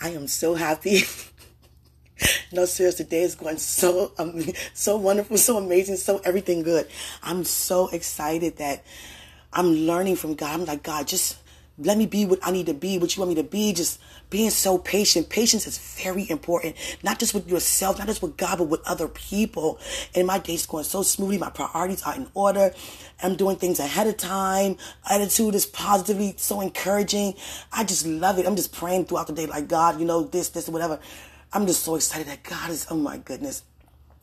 I am so happy. no, seriously, today is going so um, so wonderful, so amazing, so everything good. I'm so excited that I'm learning from God. I'm like, God, just let me be what I need to be, what you want me to be. Just being so patient. Patience is very important, not just with yourself, not just with God, but with other people. And my day's going so smoothly. My priorities are in order. I'm doing things ahead of time. Attitude is positively so encouraging. I just love it. I'm just praying throughout the day, like God, you know, this, this, whatever. I'm just so excited that God is, oh my goodness.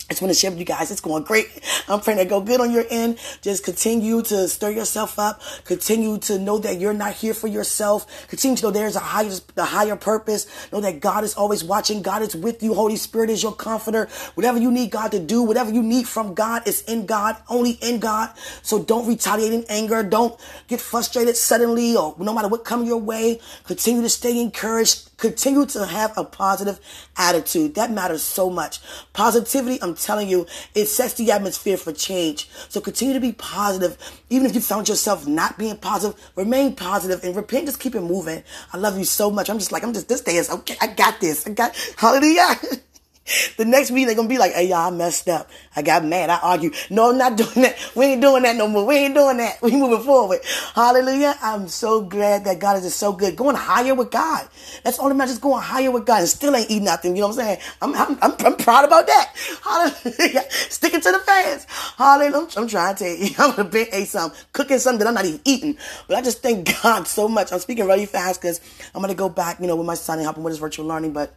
I just want to share with you guys. It's going great. I'm praying to go good on your end. Just continue to stir yourself up. Continue to know that you're not here for yourself. Continue to know there's a higher, the higher purpose. Know that God is always watching. God is with you. Holy Spirit is your comforter. Whatever you need God to do, whatever you need from God is in God, only in God. So don't retaliate in anger. Don't get frustrated suddenly or no matter what come your way. Continue to stay encouraged. Continue to have a positive attitude. That matters so much. Positivity, I'm telling you, it sets the atmosphere for change. So continue to be positive. Even if you found yourself not being positive, remain positive and repent. Just keep it moving. I love you so much. I'm just like, I'm just, this day is okay. I got this. I got, hallelujah. The next meeting they're gonna be like, hey y'all, I messed up. I got mad. I argued. No, I'm not doing that. We ain't doing that no more. We ain't doing that. We moving forward. Hallelujah. I'm so glad that God is just so good. Going higher with God. That's all that. Just going higher with God and still ain't eating nothing. You know what I'm saying? I'm, I'm, I'm, I'm proud about that. Hallelujah. Sticking to the fans. Hallelujah. I'm, trying to you. I'm gonna be ate some, cooking something that I'm not even eating. But I just thank God so much. I'm speaking really fast because I'm gonna go back, you know, with my son and help him with his virtual learning, but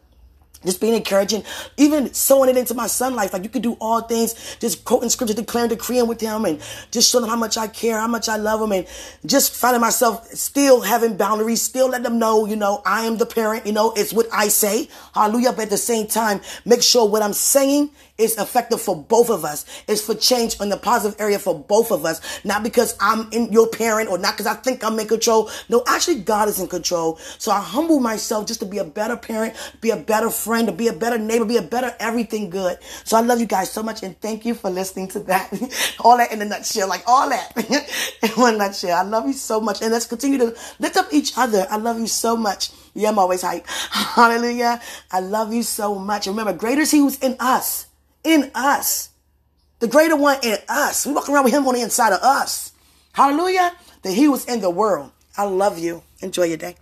just being encouraging, even sowing it into my son life. Like you can do all things, just quoting scripture, declaring, decreeing with him, and just showing him how much I care, how much I love him, and just finding myself still having boundaries, still letting them know, you know, I am the parent, you know, it's what I say. Hallelujah. But at the same time, make sure what I'm saying is effective for both of us. It's for change in the positive area for both of us. Not because I'm in your parent or not because I think I'm in control. No, actually God is in control. So I humble myself just to be a better parent, be a better friend, to be a better neighbor, be a better everything good. So I love you guys so much and thank you for listening to that. all that in a nutshell, like all that in one nutshell. I love you so much. And let's continue to lift up each other. I love you so much. Yeah, I'm always hype. Hallelujah. I love you so much. Remember, greater is he who's in us in us. The greater one in us. We walk around with him on the inside of us. Hallelujah. That he was in the world. I love you. Enjoy your day.